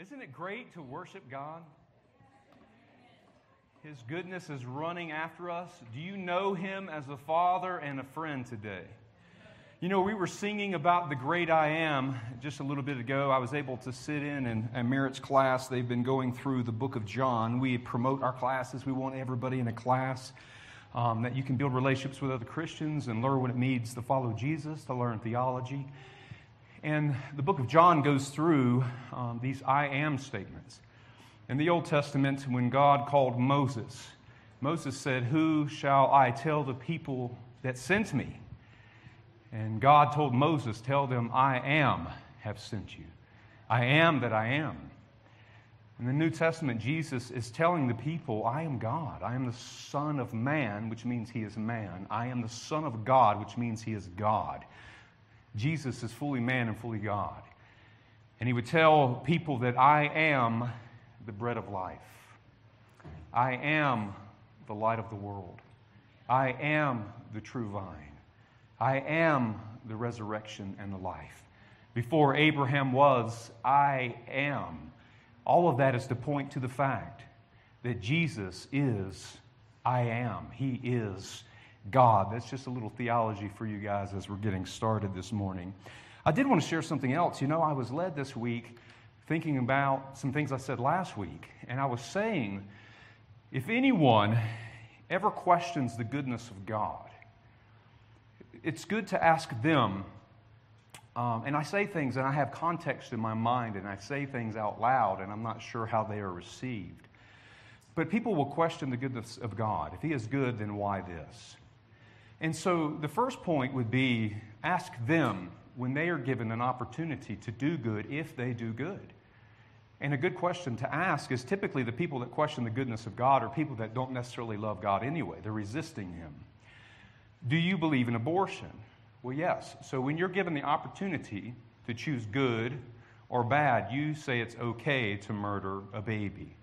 Isn't it great to worship God? His goodness is running after us. Do you know Him as a father and a friend today? You know, we were singing about the great I am just a little bit ago. I was able to sit in and, and Merritt's class. They've been going through the book of John. We promote our classes, we want everybody in a class. Um, that you can build relationships with other Christians and learn what it means to follow Jesus, to learn theology. And the book of John goes through um, these I am statements. In the Old Testament, when God called Moses, Moses said, Who shall I tell the people that sent me? And God told Moses, Tell them, I am have sent you. I am that I am. In the New Testament, Jesus is telling the people, I am God. I am the Son of Man, which means he is man. I am the Son of God, which means he is God. Jesus is fully man and fully God. And he would tell people that I am the bread of life. I am the light of the world. I am the true vine. I am the resurrection and the life. Before Abraham was, I am. All of that is to point to the fact that Jesus is I am. He is God. That's just a little theology for you guys as we're getting started this morning. I did want to share something else. You know, I was led this week thinking about some things I said last week, and I was saying if anyone ever questions the goodness of God, it's good to ask them. Um, and I say things and I have context in my mind and I say things out loud and I'm not sure how they are received. But people will question the goodness of God. If He is good, then why this? And so the first point would be ask them when they are given an opportunity to do good if they do good. And a good question to ask is typically the people that question the goodness of God are people that don't necessarily love God anyway. They're resisting Him. Do you believe in abortion? Well, yes. So when you're given the opportunity to choose good or bad, you say it's okay to murder a baby.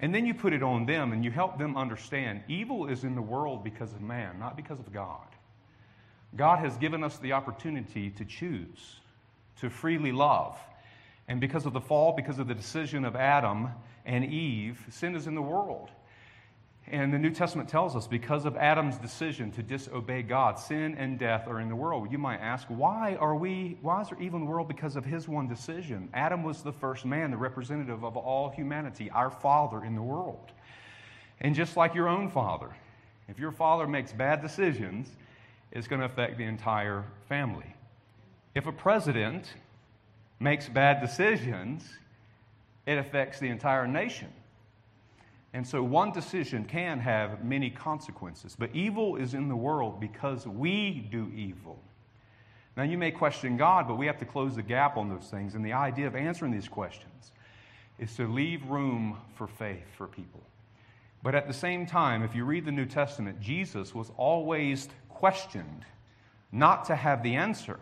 And then you put it on them and you help them understand evil is in the world because of man, not because of God. God has given us the opportunity to choose, to freely love. And because of the fall, because of the decision of Adam and Eve, sin is in the world. And the New Testament tells us because of Adam's decision to disobey God, sin and death are in the world. You might ask, why are we, why is there evil in the world? Because of his one decision. Adam was the first man, the representative of all humanity, our father in the world. And just like your own father, if your father makes bad decisions, it's going to affect the entire family. If a president makes bad decisions, it affects the entire nation. And so one decision can have many consequences. But evil is in the world because we do evil. Now, you may question God, but we have to close the gap on those things. And the idea of answering these questions is to leave room for faith for people. But at the same time, if you read the New Testament, Jesus was always questioned not to have the answer,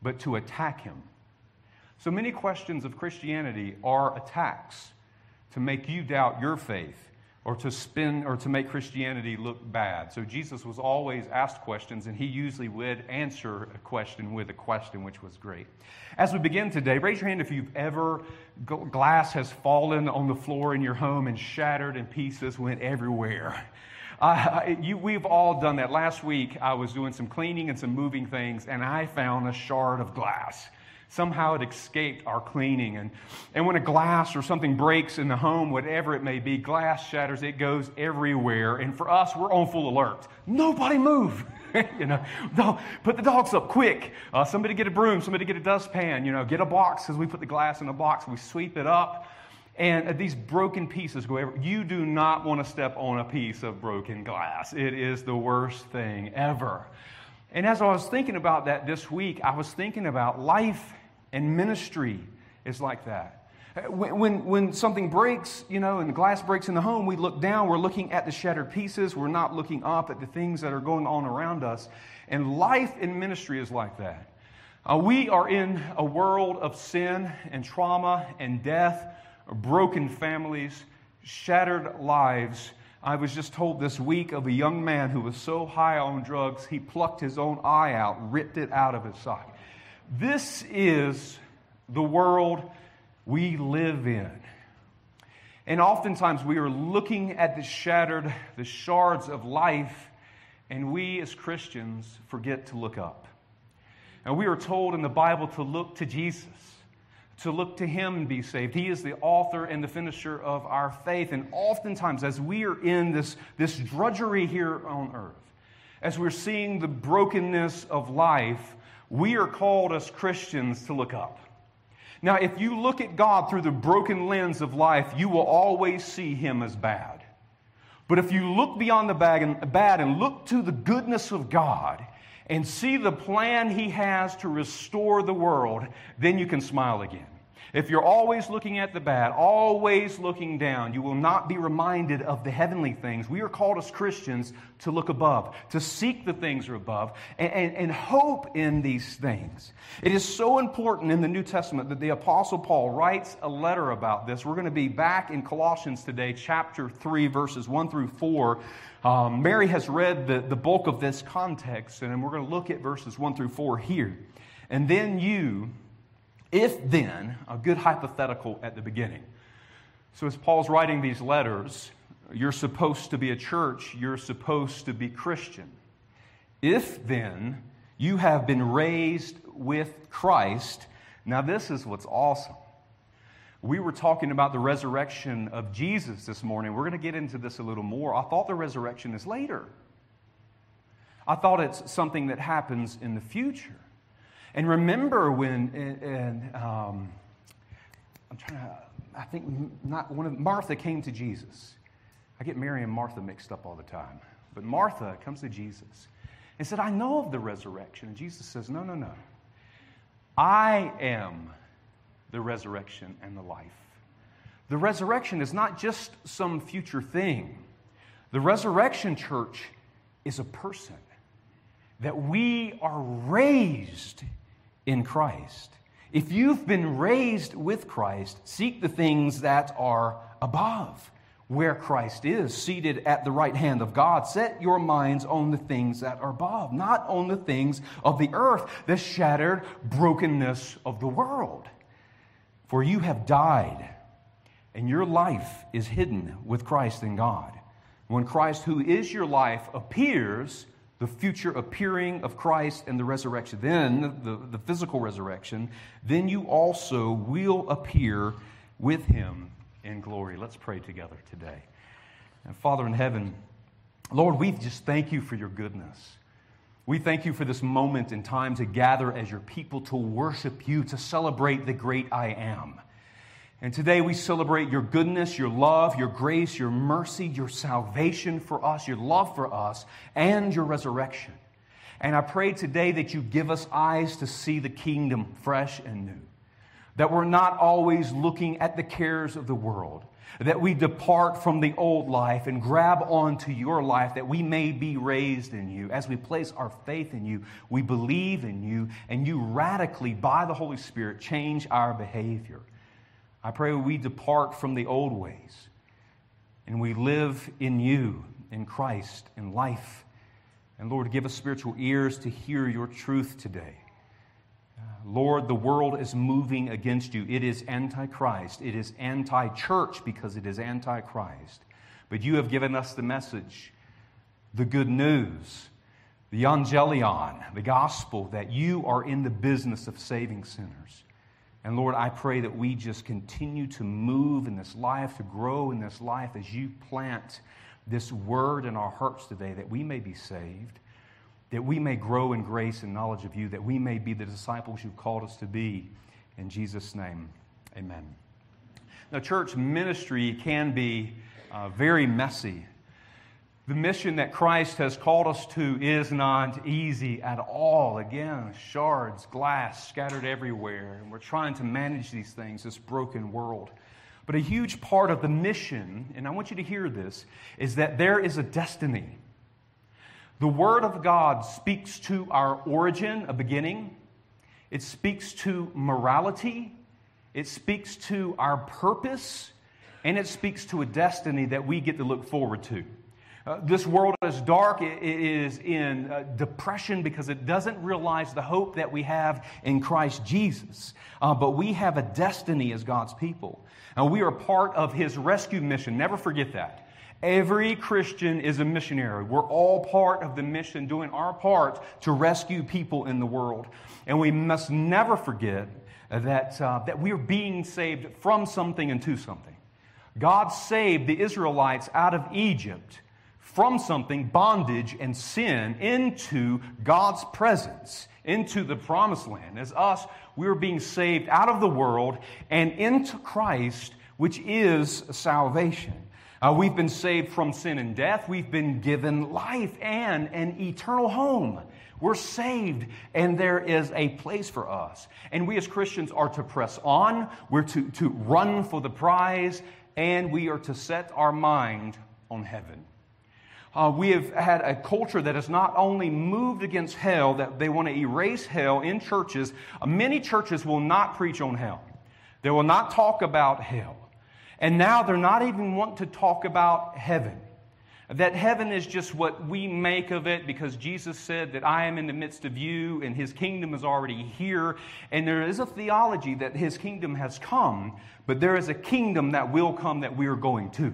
but to attack him. So many questions of Christianity are attacks to make you doubt your faith or to spin or to make Christianity look bad. So Jesus was always asked questions, and he usually would answer a question with a question, which was great. As we begin today, raise your hand if you've ever glass has fallen on the floor in your home and shattered and pieces, went everywhere. Uh, you, we've all done that. Last week, I was doing some cleaning and some moving things, and I found a shard of glass. Somehow it escaped our cleaning. And, and when a glass or something breaks in the home, whatever it may be, glass shatters, it goes everywhere. And for us, we're on full alert. Nobody move. you know, no, put the dogs up quick. Uh, somebody get a broom, somebody get a dustpan, you know, get a box because we put the glass in a box, we sweep it up. And these broken pieces go everywhere. You do not want to step on a piece of broken glass. It is the worst thing ever. And as I was thinking about that this week, I was thinking about life and ministry is like that. When, when, when, something breaks, you know, and the glass breaks in the home, we look down, we're looking at the shattered pieces, we're not looking up at the things that are going on around us. And life in ministry is like that. Uh, we are in a world of sin and trauma and death, broken families, shattered lives. I was just told this week of a young man who was so high on drugs, he plucked his own eye out, ripped it out of his socket. This is the world we live in. And oftentimes we are looking at the shattered, the shards of life, and we as Christians forget to look up. And we are told in the Bible to look to Jesus, to look to Him and be saved. He is the author and the finisher of our faith. And oftentimes, as we are in this, this drudgery here on earth, as we're seeing the brokenness of life, we are called as Christians to look up. Now, if you look at God through the broken lens of life, you will always see Him as bad. But if you look beyond the bad and, look to the goodness of God and see the plan He has to restore the world, then you can smile again. If you're always looking at the bad, always looking down, you will not be reminded of the heavenly things. We are called as Christians to look above, to seek the things are above, and, and, and hope in these things. It is so important in the New Testament that the Apostle Paul writes a letter about this. We're going to be back in Colossians today, chapter 3, verses 1 through 4. Um, Mary has read the, the bulk of this context, and we're going to look at verses 1 through 4 here. And then you, if then, a good hypothetical at the beginning. So, as Paul's writing these letters, you're supposed to be a church, you're supposed to be Christian. If then you have been raised with Christ, now this is what's awesome. We were talking about the resurrection of Jesus this morning. We're going to get into this a little more. I thought the resurrection is later. I thought it's something that happens in the future. And remember when, and, um, I'm trying to, I think not one of Martha came to Jesus. I get Mary and Martha mixed up all the time. But Martha comes to Jesus and said, I know of the resurrection. And Jesus says, No, no, no. I am the resurrection and the life. The resurrection is not just some future thing. The resurrection, church, is a person that we are raised in Christ. If you've been raised with Christ, seek the things that are above, where Christ is, seated at the right hand of God. Set your minds on the things that are above, not on the things of the earth, the shattered brokenness of the world. For you have died, and your life is hidden with Christ in God. When Christ, who is your life, appears, the future appearing of Christ and the resurrection, then the, the physical resurrection, then you also will appear with him in glory. Let's pray together today. And Father in heaven, Lord, we just thank you for your goodness. We thank you for this moment in time to gather as your people to worship you, to celebrate the great I am. And today we celebrate your goodness, your love, your grace, your mercy, your salvation for us, your love for us, and your resurrection. And I pray today that you give us eyes to see the kingdom fresh and new. That we're not always looking at the cares of the world. That we depart from the old life and grab onto your life, that we may be raised in you. As we place our faith in you, we believe in you, and you radically, by the Holy Spirit, change our behavior. I pray we depart from the old ways and we live in you, in Christ, in life. And Lord, give us spiritual ears to hear your truth today. Lord, the world is moving against you. It is antichrist. It is anti church because it is antichrist. But you have given us the message, the good news, the euangelion, the gospel that you are in the business of saving sinners. And Lord, I pray that we just continue to move in this life, to grow in this life as you plant this word in our hearts today, that we may be saved, that we may grow in grace and knowledge of you, that we may be the disciples you've called us to be. In Jesus' name, amen. Now, church ministry can be uh, very messy. The mission that Christ has called us to is not easy at all. Again, shards, glass scattered everywhere, and we're trying to manage these things, this broken world. But a huge part of the mission, and I want you to hear this, is that there is a destiny. The Word of God speaks to our origin, a beginning, it speaks to morality, it speaks to our purpose, and it speaks to a destiny that we get to look forward to. Uh, this world is dark. It, is in uh, depression because it doesn't realize the hope that we have in Christ Jesus. Uh, but we have a destiny as God's people. And we are part of His rescue mission. Never forget that. Every Christian is a missionary. We're all part of the mission, doing our part to rescue people in the world. And we must never forget that, uh, that we are being saved from something and to something. God saved the Israelites out of Egypt from something, bondage and sin, into God's presence, into the promised land. As us, we're being saved out of the world and into Christ, which is salvation. Uh, we've been saved from sin and death. We've been given life and an eternal home. We're saved, and there is a place for us. And we as Christians are to press on, we're to, to run for the prize, and we are to set our mind on heaven. Uh, we have had a culture that has not only moved against hell, that they want to erase hell in churches. Uh, many churches will not preach on hell, they will not talk about hell. And now they're not even want to talk about heaven. That heaven is just what we make of it because Jesus said that I am in the midst of you and his kingdom is already here. And there is a theology that his kingdom has come, but there is a kingdom that will come that we are going to.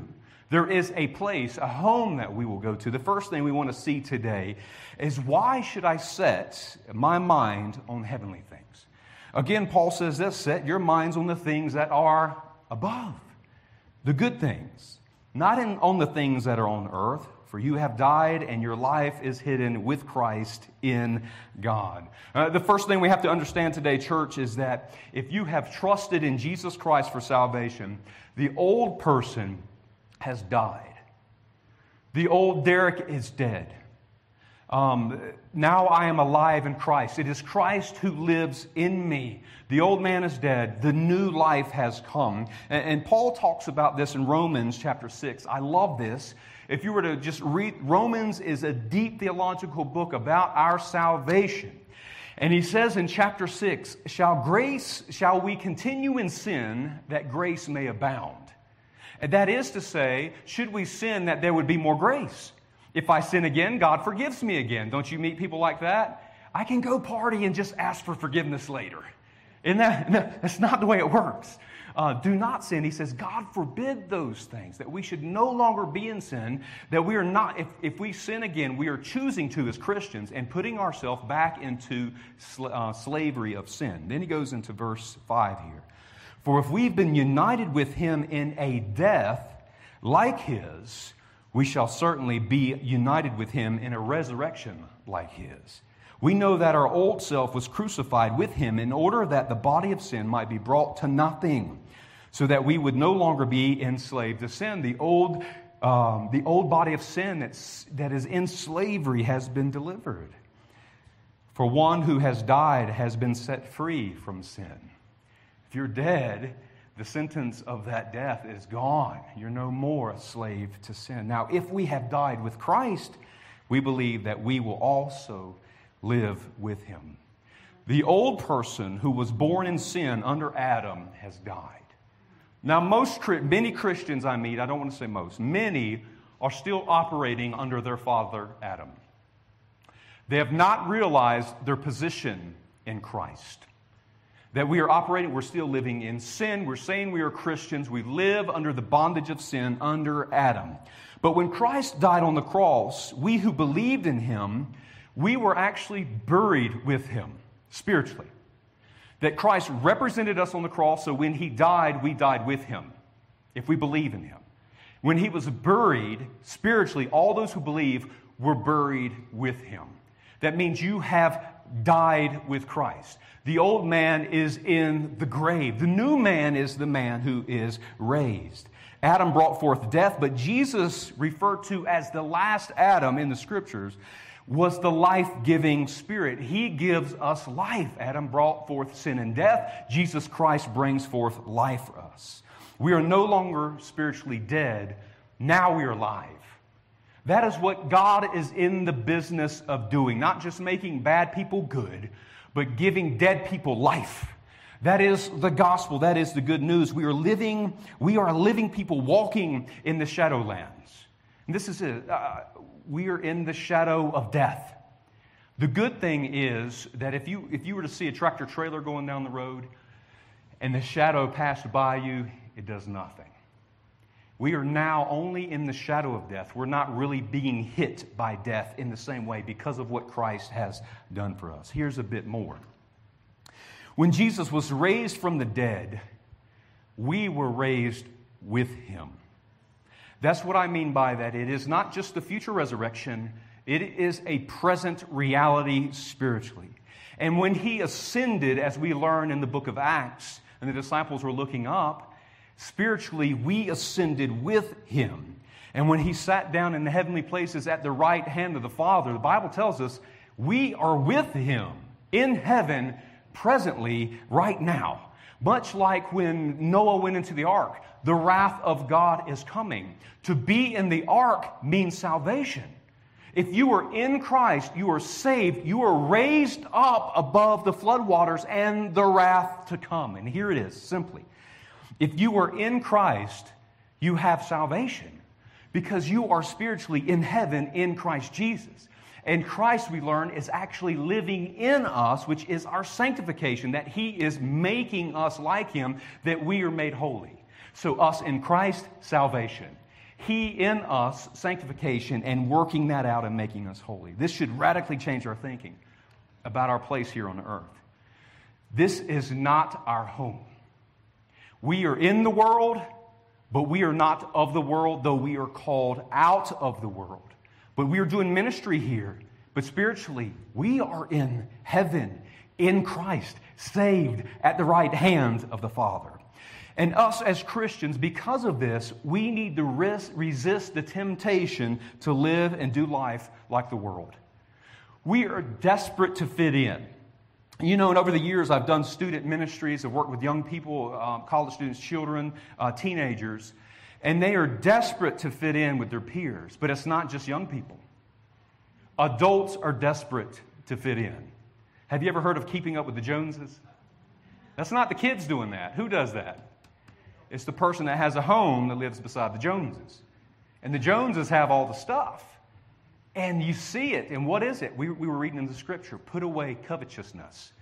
There is a place, a home that we will go to. The first thing we want to see today is why should I set my mind on heavenly things? Again, Paul says this set your minds on the things that are above, the good things, not in, on the things that are on earth. For you have died, and your life is hidden with Christ in God. Uh, the first thing we have to understand today, church, is that if you have trusted in Jesus Christ for salvation, the old person has died. The old Derek is dead. Um, now I am alive in Christ. It is Christ who lives in me. The old man is dead. The new life has come. And, and, Paul talks about this in Romans chapter 6. I love this. If you were to just read, Romans is a deep theological book about our salvation. And he says in chapter 6, shall grace, shall we continue in sin that grace may abound? That is to say, should we sin that there would be more grace? If I sin again, God forgives me again. Don't you meet people like that? I can go party and just ask for forgiveness later. And that, that's not the way it works. Uh, do not sin. He says, God forbid those things, that we should no longer be in sin, that we are not, if, if we sin again, we are choosing to as Christians and putting ourselves back into sl- uh, slavery of sin. Then he goes into verse 5 here. For if we've been united with him in a death like his, we shall certainly be united with him in a resurrection like his. We know that our old self was crucified with him in order that the body of sin might be brought to nothing, so that we would no longer be enslaved to sin. The old, um, the old body of sin that's, that is in slavery has been delivered. For one who has died has been set free from sin. If you're dead, the sentence of that death is gone. You're no more a slave to sin. Now, if we have died with Christ, we believe that we will also live with him. The old person who was born in sin under Adam has died. Now, most many Christians I meet, I don't want to say most, many are still operating under their father Adam. They have not realized their position in Christ that we are operating, we're still living in sin. We're saying we are Christians. We live under the bondage of sin under Adam. But when Christ died on the cross, we who believed in him, we were actually buried with him spiritually. That Christ represented us on the cross, so when he died, we died with him, if we believe in him. When he was buried spiritually, all those who believe were buried with him. That means you have died with Christ. The old man is in the grave. The new man is the man who is raised. Adam brought forth death, but Jesus, referred to as the last Adam in the scriptures, was the life giving spirit. He gives us life. Adam brought forth sin and death. Jesus Christ brings forth life for us. We are no longer spiritually dead. Now we are alive. That is what God is in the business of doing, not just making bad people good, but giving dead people life. That is the gospel. That is the good news. We are living, we are living people walking in the shadowlands. And this is it. Uh, we are in the shadow of death. The good thing is that if you, if you were to see a tractor trailer going down the road and the shadow passed by you, it does nothing. We are now only in the shadow of death. We're not really being hit by death in the same way because of what Christ has done for us. Here's a bit more. When Jesus was raised from the dead, we were raised with him. That's what I mean by that. It is not just the future resurrection, it is a present reality spiritually. And when he ascended, as we learn in the book of Acts, and the disciples were looking up, spiritually, we ascended with him. And when he sat down in the heavenly places at the right hand of the Father, the Bible tells us we are with him in heaven presently, right now. Much like when Noah went into the ark, the wrath of God is coming. To be in the ark means salvation. If you are in Christ, you are saved, you are raised up above the floodwaters and the wrath to come. And here it is, simply. If you are in Christ, you have salvation because you are spiritually in heaven in Christ Jesus. And Christ, we learn, is actually living in us, which is our sanctification, that He is making us like Him, that we are made holy. So, us in Christ, salvation. He in us, sanctification, and working that out and making us holy. This should radically change our thinking about our place here on earth. This is not our home. We are in the world, but we are not of the world, though we are called out of the world. But we are doing ministry here. But spiritually, we are in heaven, in Christ, saved at the right hand of the Father. And us as Christians, because of this, we need to res- resist the temptation to live and do life like the world. We are desperate to fit in. You know, and over the years, I've done student ministries. I've worked with young people, um, college students, children, uh, teenagers, and they are desperate to fit in with their peers. But it's not just young people. Adults are desperate to fit in. Have you ever heard of keeping up with the Joneses? That's not the kids doing that. Who does that? It's the person that has a home that lives beside the Joneses. And the Joneses have all the stuff. And you see it. And what is it? We, we were reading in the scripture put away covetousness.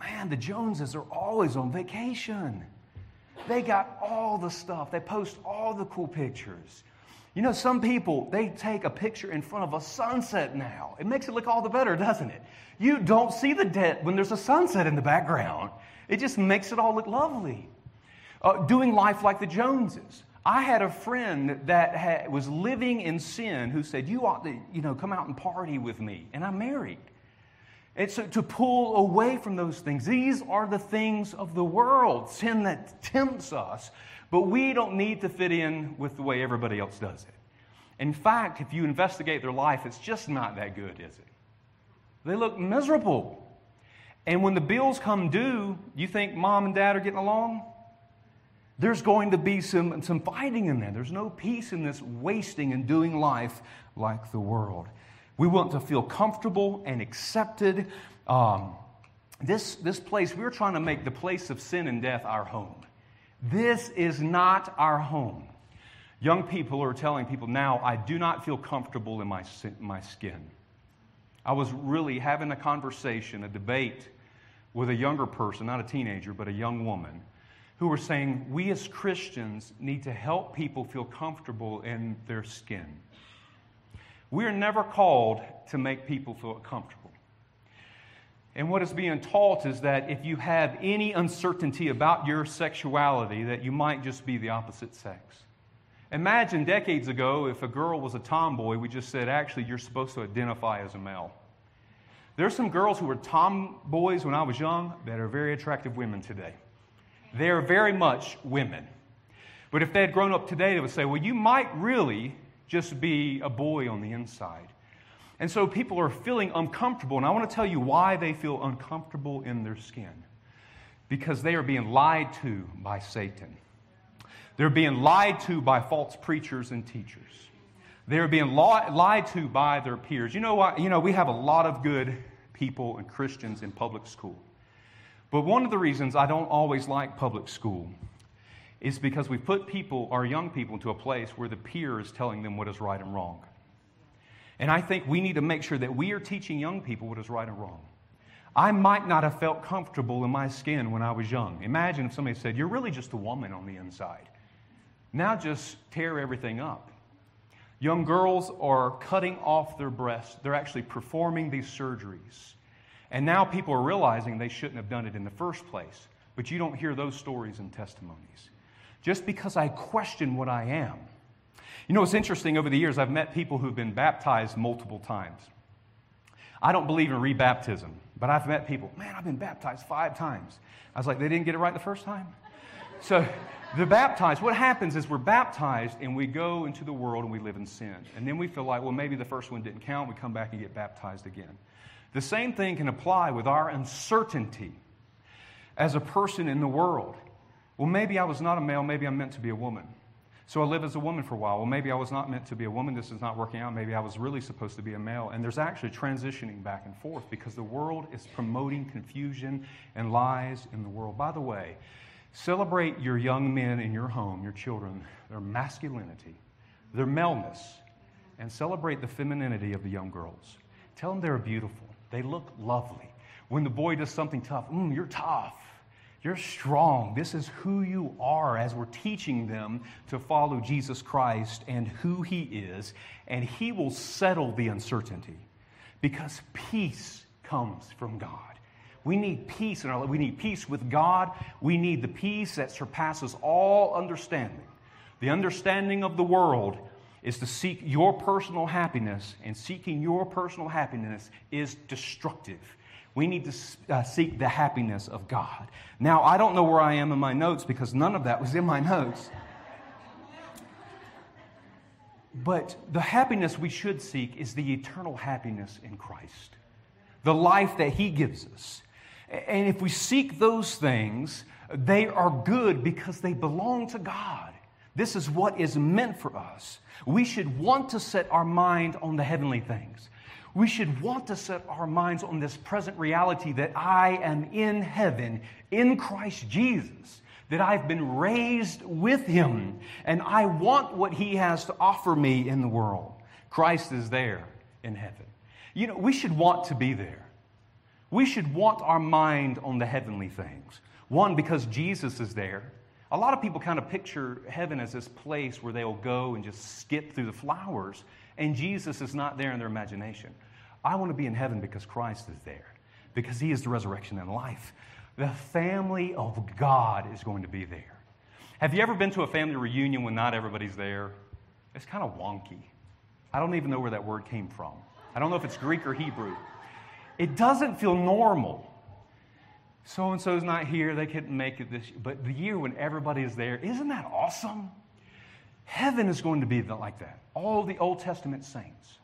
Man, the Joneses are always on vacation. They got all the stuff, they post all the cool pictures. You know, some people, they take a picture in front of a sunset now. It makes it look all the better, doesn't it? You don't see the debt when there's a sunset in the background. It just makes it all look lovely uh, doing life like the Joneses. I had a friend that had, was living in sin who said, You ought to, you know, come out and party with me. And I'm married. It's to pull away from those things. These are the things of the world, sin that tempts us, but we don't need to fit in with the way everybody else does it. In fact, if you investigate their life, it's just not that good, is it? They look miserable. And when the bills come due, you think mom and dad are getting along? there's going to be some, some fighting in there. There's no peace in this wasting and doing life like the world. We want to feel comfortable and accepted. Um, this, this place, we're trying to make the place of sin and death our home. This is not our home. Young people are telling people now, I do not feel comfortable in my, my skin. I was really having a conversation, a debate with a younger person, not a teenager, but a young woman who were saying, We as Christians need to help people feel comfortable in their skin. We are never called to make people feel comfortable. And what is being taught is that if you have any uncertainty about your sexuality, that you might just be the opposite sex. Imagine decades ago if a girl was a tomboy, we just said, actually, you're supposed to identify as a male. There's some girls who were tomboys when I was young that are very attractive women today. They're very much women. But if they had grown up today, they would say, well, you might really just be a boy on the inside. And so people are feeling uncomfortable. And I want to tell you why they feel uncomfortable in their skin. Because they are being lied to by Satan. They're being lied to by false preachers and teachers. They're being lied to by their peers. You know what? You know, we have a lot of good people and Christians in public school. But one of the reasons I don't always like public school is because we've put people, our young people, into a place where the peer is telling them what is right and wrong. And I think we need to make sure that we are teaching young people what is right and wrong. I might not have felt comfortable in my skin when I was young. Imagine if somebody said, You're really just a woman on the inside. Now just tear everything up. Young girls are cutting off their breasts, they're actually performing these surgeries. And now people are realizing they shouldn't have done it in the first place. But you don't hear those stories and testimonies. Just because I question what I am. You know, it's interesting over the years, I've met people who've been baptized multiple times. I don't believe in rebaptism, but I've met people, man, I've been baptized five times. I was like, they didn't get it right the first time? So they're baptized. What happens is we're baptized and we go into the world and we live in sin. And then we feel like, well, maybe the first one didn't count. We come back and get baptized again. The same thing can apply with our uncertainty as a person in the world. Well, maybe I was not a male, maybe I'm meant to be a woman. So I live as a woman for a while. Well, maybe I was not meant to be a woman. This is not working out. Maybe I was really supposed to be a male. And there's actually transitioning back and forth because the world is promoting confusion and lies in the world. By the way, celebrate your young men in your home, your children, their masculinity, their maleness, and celebrate the femininity of the young girls. Tell them they're beautiful. They look lovely. When the boy does something tough, mm, you're tough. You're strong. This is who you are as we're teaching them to follow Jesus Christ and who He is, and He will settle the uncertainty because peace comes from God. We need peace in our life. We need peace with God. We need the peace that surpasses all understanding. The understanding of the world is to seek your personal happiness, and seeking your personal happiness is destructive. We need to uh, seek the happiness of God. Now, I don't know where I am in my notes because none of that was in my notes. But the happiness we should seek is the eternal happiness in Christ, the life that He gives us. And if we seek those things, they are good because they belong to God. This is what is meant for us. We should want to set our mind on the heavenly things we should want to set our minds on this present reality that I am in heaven in Christ Jesus, that I've been raised with Him, and I want what He has to offer me in the world. Christ is there in heaven. You know, we should want to be there. We should want our mind on the heavenly things. One, because Jesus is there. A lot of people kind of picture heaven as this place where they'll go and just skip through the flowers, and Jesus is not there in their imagination. I want to be in heaven because Christ is there, because He is the resurrection and life. The family of God is going to be there. Have you ever been to a family reunion when not everybody's there? It's kind of wonky. I don't even know where that word came from. I don't know if it's Greek or Hebrew. It doesn't feel normal. So and so's not here, they couldn't make it this year. But the year when everybody is there, isn't that awesome? Heaven is going to be like that. All the Old Testament saints.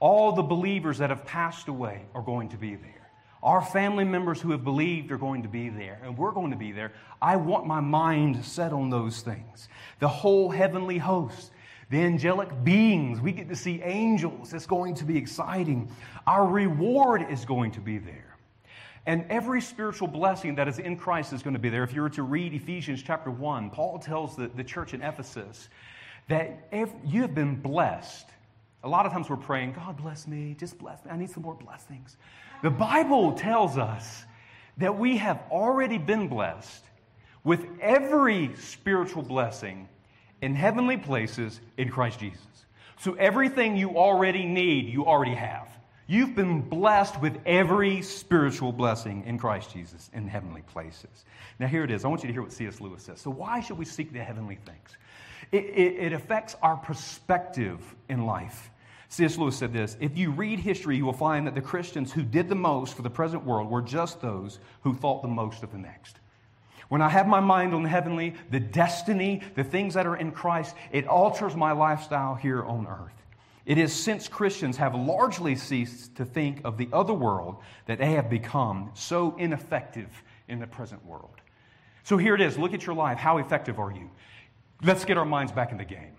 All the believers that have passed away are going to be there. Our family members who have believed are going to be there, and we're going to be there. I want my mind set on those things. The whole heavenly host, the angelic beings, we get to see angels. It's going to be exciting. Our reward is going to be there. And every spiritual blessing that is in Christ is going to be there. If you were to read Ephesians chapter 1, Paul tells the, the church in Ephesus that if you have been blessed a lot of times we're praying, God bless me, just bless me. I need some more blessings. The Bible tells us that we have already been blessed with every spiritual blessing in heavenly places in Christ Jesus. So everything you already need, you already have. You've been blessed with every spiritual blessing in Christ Jesus in heavenly places. Now, here it is. I want you to hear what C.S. Lewis says. So, why should we seek the heavenly things? It, it, it affects our perspective in life. C.S. Lewis said this If you read history, you will find that the Christians who did the most for the present world were just those who thought the most of the next. When I have my mind on the heavenly, the destiny, the things that are in Christ, it alters my lifestyle here on earth. It is since Christians have largely ceased to think of the other world that they have become so ineffective in the present world. So here it is. Look at your life. How effective are you? Let's get our minds back in the game.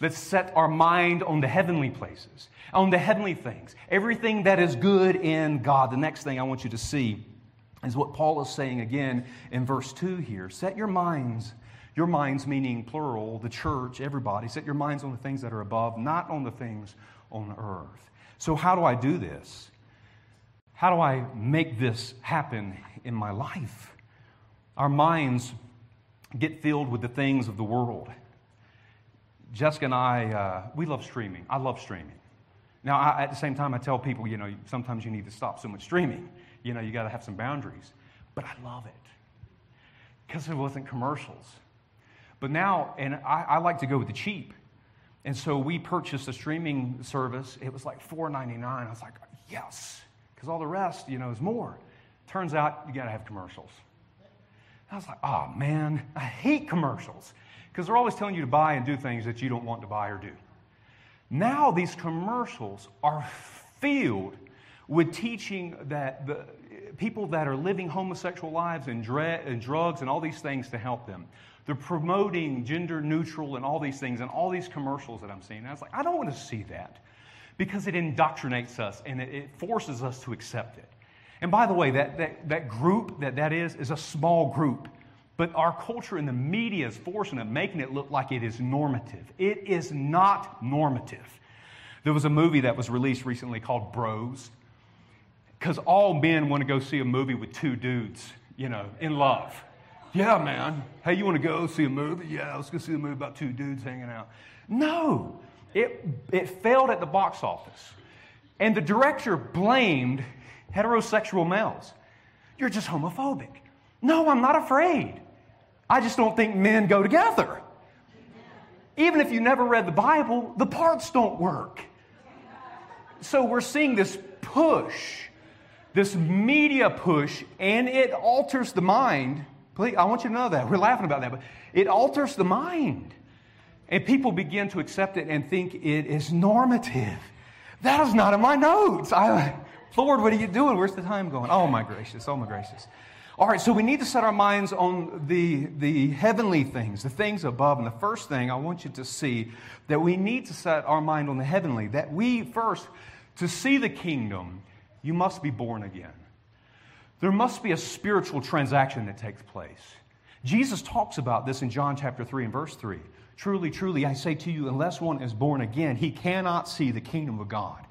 Let's set our mind on the heavenly places, on the heavenly things, everything that is good in God. The next thing I want you to see is what Paul is saying again in verse 2 here. Set your minds, your minds, meaning plural, the church, everybody, set your minds on the things that are above, not on the things on earth. So, how do I do this? How do I make this happen in my life? Our minds get filled with the things of the world. Jessica and I, uh, we love streaming. I love streaming. Now, I, at the same time, I tell people, you know, sometimes you need to stop so much streaming. You know, you got to have some boundaries. But I love it because it wasn't commercials. But now, and I, I, like to go with the cheap. And so we purchased a streaming service. It was like $4.99. I was like, yes, because all the rest, you know, is more. Turns out you got to have commercials. I was like, oh man, I hate commercials because they're always telling you to buy and do things that you don't want to buy or do. Now these commercials are filled with teaching that the people that are living homosexual lives and, dre- and drugs and all these things to help them. They're promoting gender neutral and all these things and all these commercials that I'm seeing. And I was like, I don't want to see that because it indoctrinates us and it, it forces us to accept it. And by the way, that, that, that group that that is is a small group. But our culture and the media is forcing it, making it look like it is normative. It is not normative. There was a movie that was released recently called Bros, because all men want to go see a movie with two dudes, you know, in love. Yeah, man. Hey, you want to go see a movie? Yeah, let's go see a movie about two dudes hanging out. No, it, it failed at the box office. And the director blamed heterosexual males. You're just homophobic. No, I'm not afraid. I just don't think men go together. Even if you never read the Bible, the parts don't work. So we're seeing this push, this media push, and it alters the mind. Please, I want you to know that. We're laughing about that, but it alters the mind. And people begin to accept it and think it is normative. That is not in my notes. I, Lord, what are you doing? Where's the time going? Oh, my gracious. Oh, my gracious. All right, so we need to set our minds on the, the heavenly things, the things above. And the first thing I want you to see that we need to set our mind on the heavenly, that we first, to see the kingdom, you must be born again. There must be a spiritual transaction that takes place. Jesus talks about this in John chapter 3 and verse 3. Truly, truly, I say to you, unless one is born again, he cannot see the kingdom of God.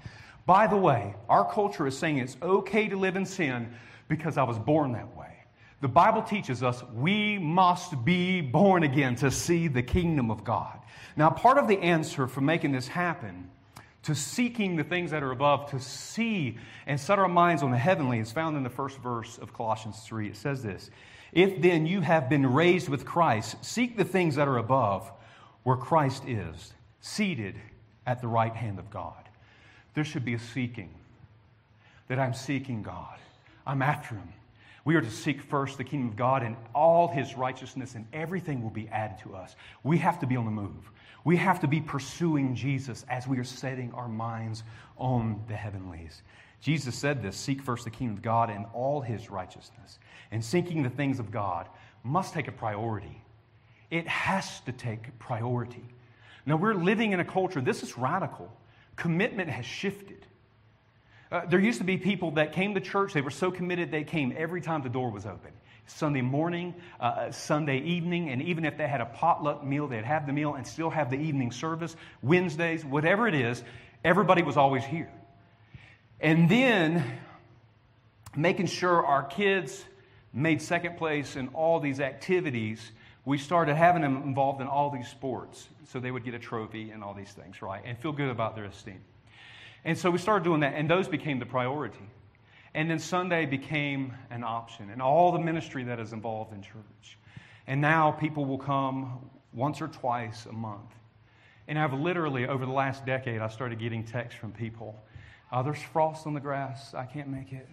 By the way, our culture is saying it's okay to live in sin because I was born that way. The Bible teaches us we must be born again to see the kingdom of God. Now, part of the answer for making this happen, to seeking the things that are above, to see and set our minds on the heavenly, is found in the first verse of Colossians 3. It says this If then you have been raised with Christ, seek the things that are above, where Christ is, seated at the right hand of God. There should be a seeking, that I'm seeking God, I'm after Him. We are to seek first the kingdom of God and all his righteousness, and everything will be added to us. We have to be on the move. We have to be pursuing Jesus as we are setting our minds on the heavenlies. Jesus said this seek first the kingdom of God and all his righteousness. And seeking the things of God must take a priority. It has to take priority. Now, we're living in a culture, this is radical. Commitment has shifted. Uh, there used to be people that came to church, they were so committed they came every time the door was open. Sunday morning, uh, uh, Sunday evening, and even if they had a potluck meal, they'd have the meal and still have the evening service. Wednesdays, whatever it is, everybody was always here. And then making sure our kids made second place in all these activities, we started having them involved in all these sports. So they would get a trophy and all these things, right? And feel good about their esteem. And so we started doing that, and those became the priority. And then Sunday became an option, and all the ministry that is involved in church. And now people will come once or twice a month. And I've literally, over the last decade, I started getting texts from people. Oh, there's frost on the grass. I can't make it.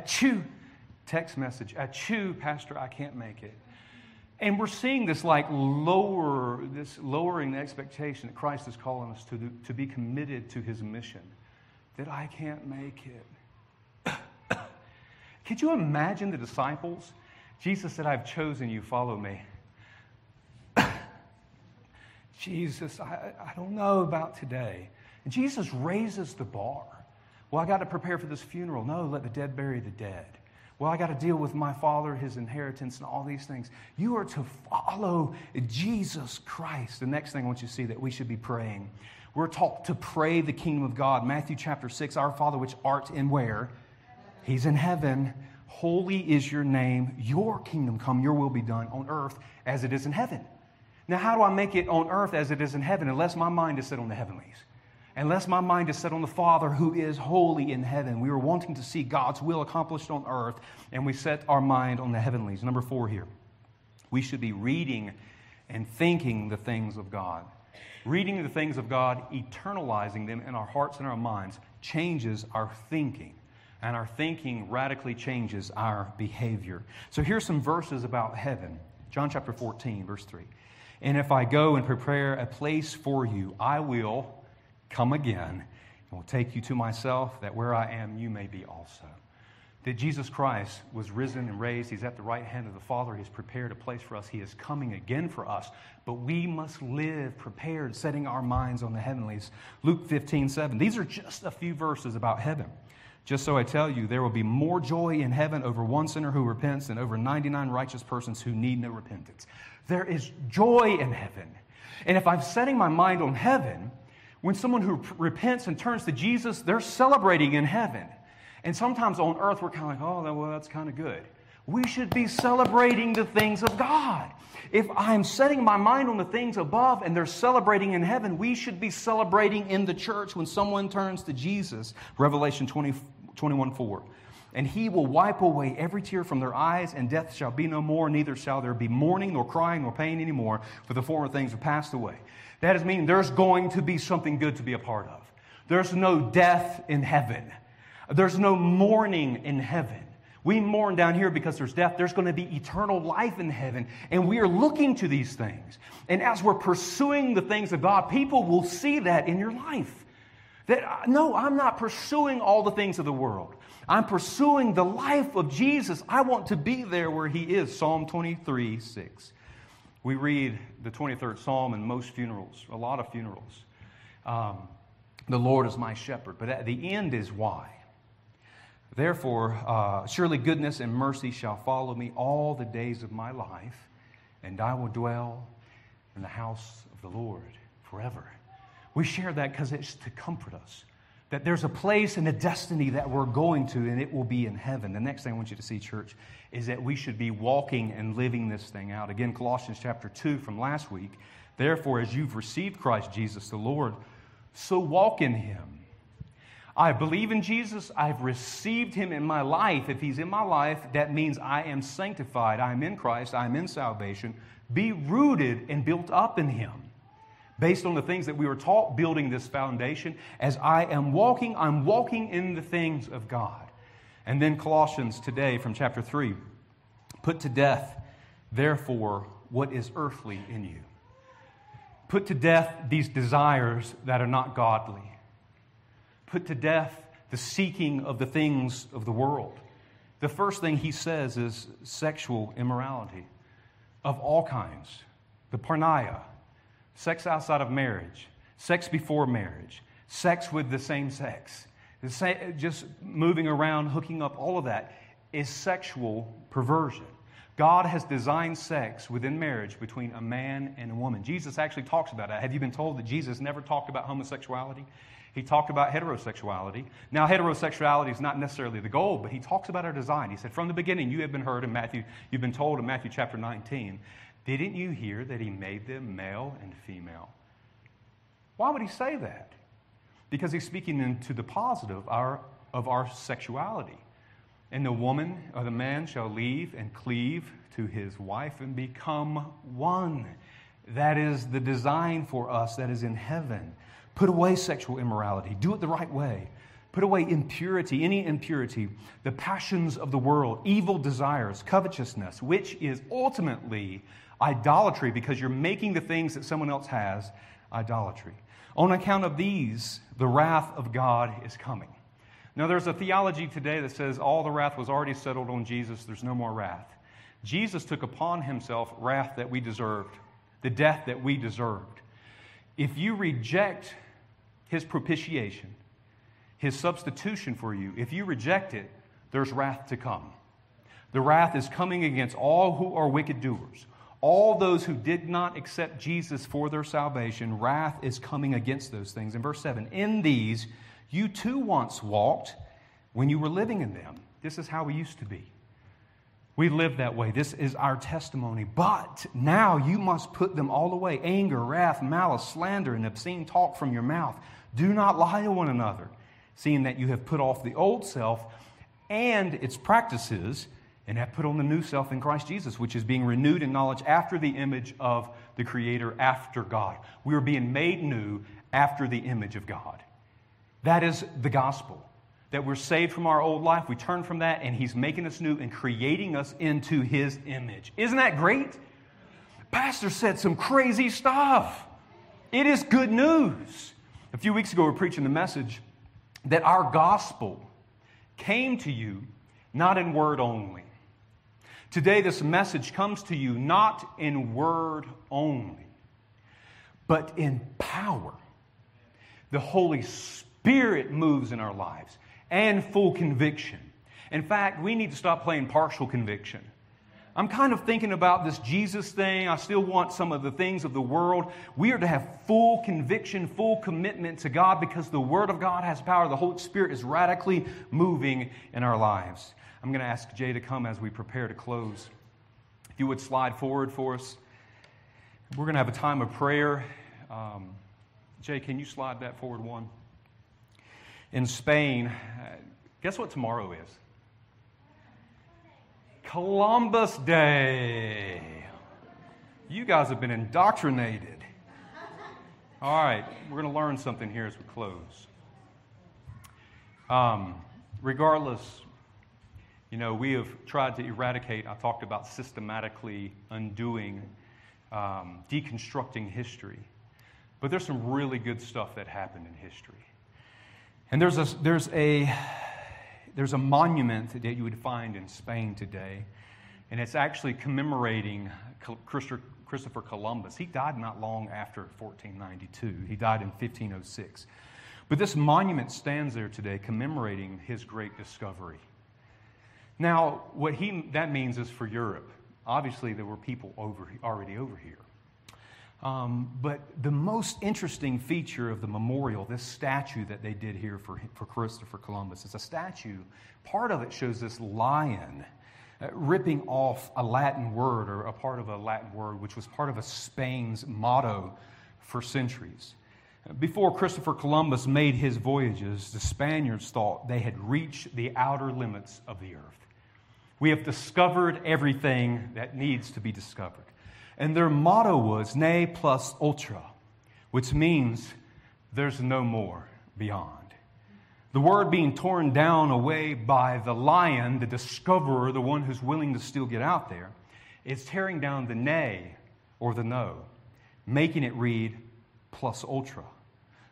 Chew text message. I chew, Pastor, I can't make it. And we're seeing this like lower, this lowering the expectation that Christ is calling us to, to be committed to his mission. That I can't make it. Could you imagine the disciples? Jesus said, I've chosen you, follow me. Jesus, I, I don't know about today. And Jesus raises the bar. Well, I got to prepare for this funeral. No, let the dead bury the dead. Well, I got to deal with my father, his inheritance, and all these things. You are to follow Jesus Christ. The next thing I want you to see that we should be praying. We're taught to pray the kingdom of God. Matthew chapter 6, Our Father which art in where? He's in heaven. Holy is your name. Your kingdom come, your will be done on earth as it is in heaven. Now, how do I make it on earth as it is in heaven unless my mind is set on the heavenlies? Unless my mind is set on the Father who is holy in heaven. We were wanting to see God's will accomplished on earth, and we set our mind on the heavenlies. Number four here. We should be reading and thinking the things of God. Reading the things of God, eternalizing them in our hearts and our minds, changes our thinking. And our thinking radically changes our behavior. So here's some verses about heaven. John chapter 14, verse 3. And if I go and prepare a place for you, I will come again and will take you to myself, that where I am, you may be also. That Jesus Christ was risen and raised. He's at the right hand of the Father. He's prepared a place for us. He is coming again for us. But we must live prepared, setting our minds on the heavenlies. Luke 15, 7. These are just a few verses about heaven. Just so I tell you, there will be more joy in heaven over one sinner who repents than over 99 righteous persons who need no repentance. There is joy in heaven. And if I'm setting my mind on heaven, when someone who repents and turns to Jesus, they're celebrating in heaven. And sometimes on earth, we're kind of like, oh, well, that's kind of good. We should be celebrating the things of God. If I'm setting my mind on the things above and they're celebrating in heaven, we should be celebrating in the church when someone turns to Jesus. Revelation 20, 21 4. And he will wipe away every tear from their eyes, and death shall be no more, neither shall there be mourning, nor crying, nor pain anymore, for the former things are passed away. That is meaning there's going to be something good to be a part of. There's no death in heaven. There's no mourning in heaven. We mourn down here because there's death. There's going to be eternal life in heaven. And we are looking to these things. And as we're pursuing the things of God, people will see that in your life. That, uh, no, I'm not pursuing all the things of the world. I'm pursuing the life of Jesus. I want to be there where He is. Psalm 23 6. We read the 23rd Psalm in most funerals, a lot of funerals. Um, the Lord is my shepherd. But at the end is why. Therefore, uh, surely goodness and mercy shall follow me all the days of my life, and I will dwell in the house of the Lord forever. We share that because it's to comfort us that there's a place and a destiny that we're going to, and it will be in heaven. The next thing I want you to see, church, is that we should be walking and living this thing out. Again, Colossians chapter 2 from last week. Therefore, as you've received Christ Jesus the Lord, so walk in him. I believe in Jesus. I've received him in my life. If he's in my life, that means I am sanctified. I'm in Christ. I'm in salvation. Be rooted and built up in him based on the things that we were taught building this foundation. As I am walking, I'm walking in the things of God. And then Colossians today from chapter 3 put to death, therefore, what is earthly in you. Put to death these desires that are not godly. Put to death the seeking of the things of the world. The first thing he says is sexual immorality of all kinds, the porneia sex outside of marriage, sex before marriage, sex with the same sex, just moving around, hooking up, all of that is sexual perversion. God has designed sex within marriage between a man and a woman. Jesus actually talks about it. Have you been told that Jesus never talked about homosexuality? He talked about heterosexuality. Now, heterosexuality is not necessarily the goal, but he talks about our design. He said, From the beginning, you have been heard in Matthew, you've been told in Matthew chapter 19 didn't you hear that he made them male and female? Why would he say that? Because he's speaking into the positive our, of our sexuality. And the woman or the man shall leave and cleave to his wife and become one. That is the design for us that is in heaven. Put away sexual immorality, do it the right way. Put away impurity, any impurity, the passions of the world, evil desires, covetousness, which is ultimately idolatry because you're making the things that someone else has idolatry. On account of these, the wrath of God is coming. Now, there's a theology today that says all the wrath was already settled on Jesus, there's no more wrath. Jesus took upon himself wrath that we deserved, the death that we deserved. If you reject his propitiation, his substitution for you, if you reject it, there's wrath to come. The wrath is coming against all who are wicked doers. All those who did not accept Jesus for their salvation, wrath is coming against those things. In verse 7, in these you too once walked when you were living in them. This is how we used to be. We live that way. This is our testimony. But now you must put them all away anger, wrath, malice, slander, and obscene talk from your mouth. Do not lie to one another, seeing that you have put off the old self and its practices and have put on the new self in Christ Jesus, which is being renewed in knowledge after the image of the Creator, after God. We are being made new after the image of God. That is the gospel. That we're saved from our old life, we turn from that, and He's making us new and creating us into His image. Isn't that great? Pastor said some crazy stuff. It is good news. A few weeks ago, we were preaching the message that our gospel came to you not in word only. Today, this message comes to you not in word only, but in power. The Holy Spirit moves in our lives and full conviction. In fact, we need to stop playing partial conviction. I'm kind of thinking about this Jesus thing. I still want some of the things of the world. We are to have full conviction, full commitment to God because the Word of God has power. The Holy Spirit is radically moving in our lives. I'm going to ask Jay to come as we prepare to close. If you would slide forward for us, we're going to have a time of prayer. Um, Jay, can you slide that forward one? In Spain, uh, guess what tomorrow is? Columbus Day. You guys have been indoctrinated. All right, we're going to learn something here as we close. Um, regardless, you know, we have tried to eradicate, I talked about systematically undoing, um, deconstructing history. But there's some really good stuff that happened in history. And there's a, there's a there's a monument that you would find in Spain today, and it's actually commemorating Christopher Columbus. He died not long after 1492, he died in 1506. But this monument stands there today commemorating his great discovery. Now, what he, that means is for Europe. Obviously, there were people over, already over here. Um, but the most interesting feature of the memorial, this statue that they did here for, for Christopher Columbus, is a statue. Part of it shows this lion uh, ripping off a Latin word or a part of a Latin word, which was part of a Spain's motto for centuries. Before Christopher Columbus made his voyages, the Spaniards thought they had reached the outer limits of the earth. We have discovered everything that needs to be discovered. And their motto was ne plus ultra, which means there's no more beyond. The word being torn down away by the lion, the discoverer, the one who's willing to still get out there, is tearing down the nay or the no, making it read plus ultra.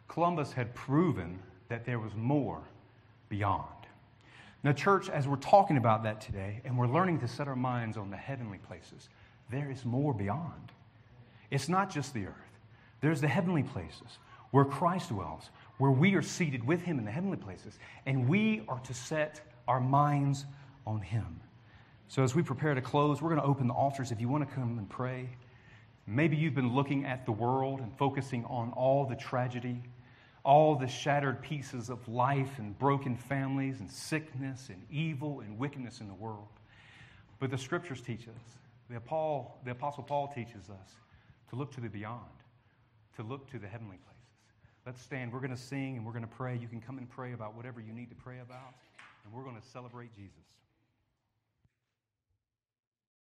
Columbus had proven that there was more beyond. Now, church, as we're talking about that today, and we're learning to set our minds on the heavenly places, there is more beyond. It's not just the earth, there's the heavenly places where Christ dwells, where we are seated with him in the heavenly places, and we are to set our minds on him. So, as we prepare to close, we're going to open the altars. If you want to come and pray, maybe you've been looking at the world and focusing on all the tragedy, all the shattered pieces of life and broken families and sickness and evil and wickedness in the world. But the scriptures teach us the, Paul, the Apostle Paul teaches us to look to the beyond, to look to the heavenly places. Let's stand. We're going to sing and we're going to pray. You can come and pray about whatever you need to pray about, and we're going to celebrate Jesus.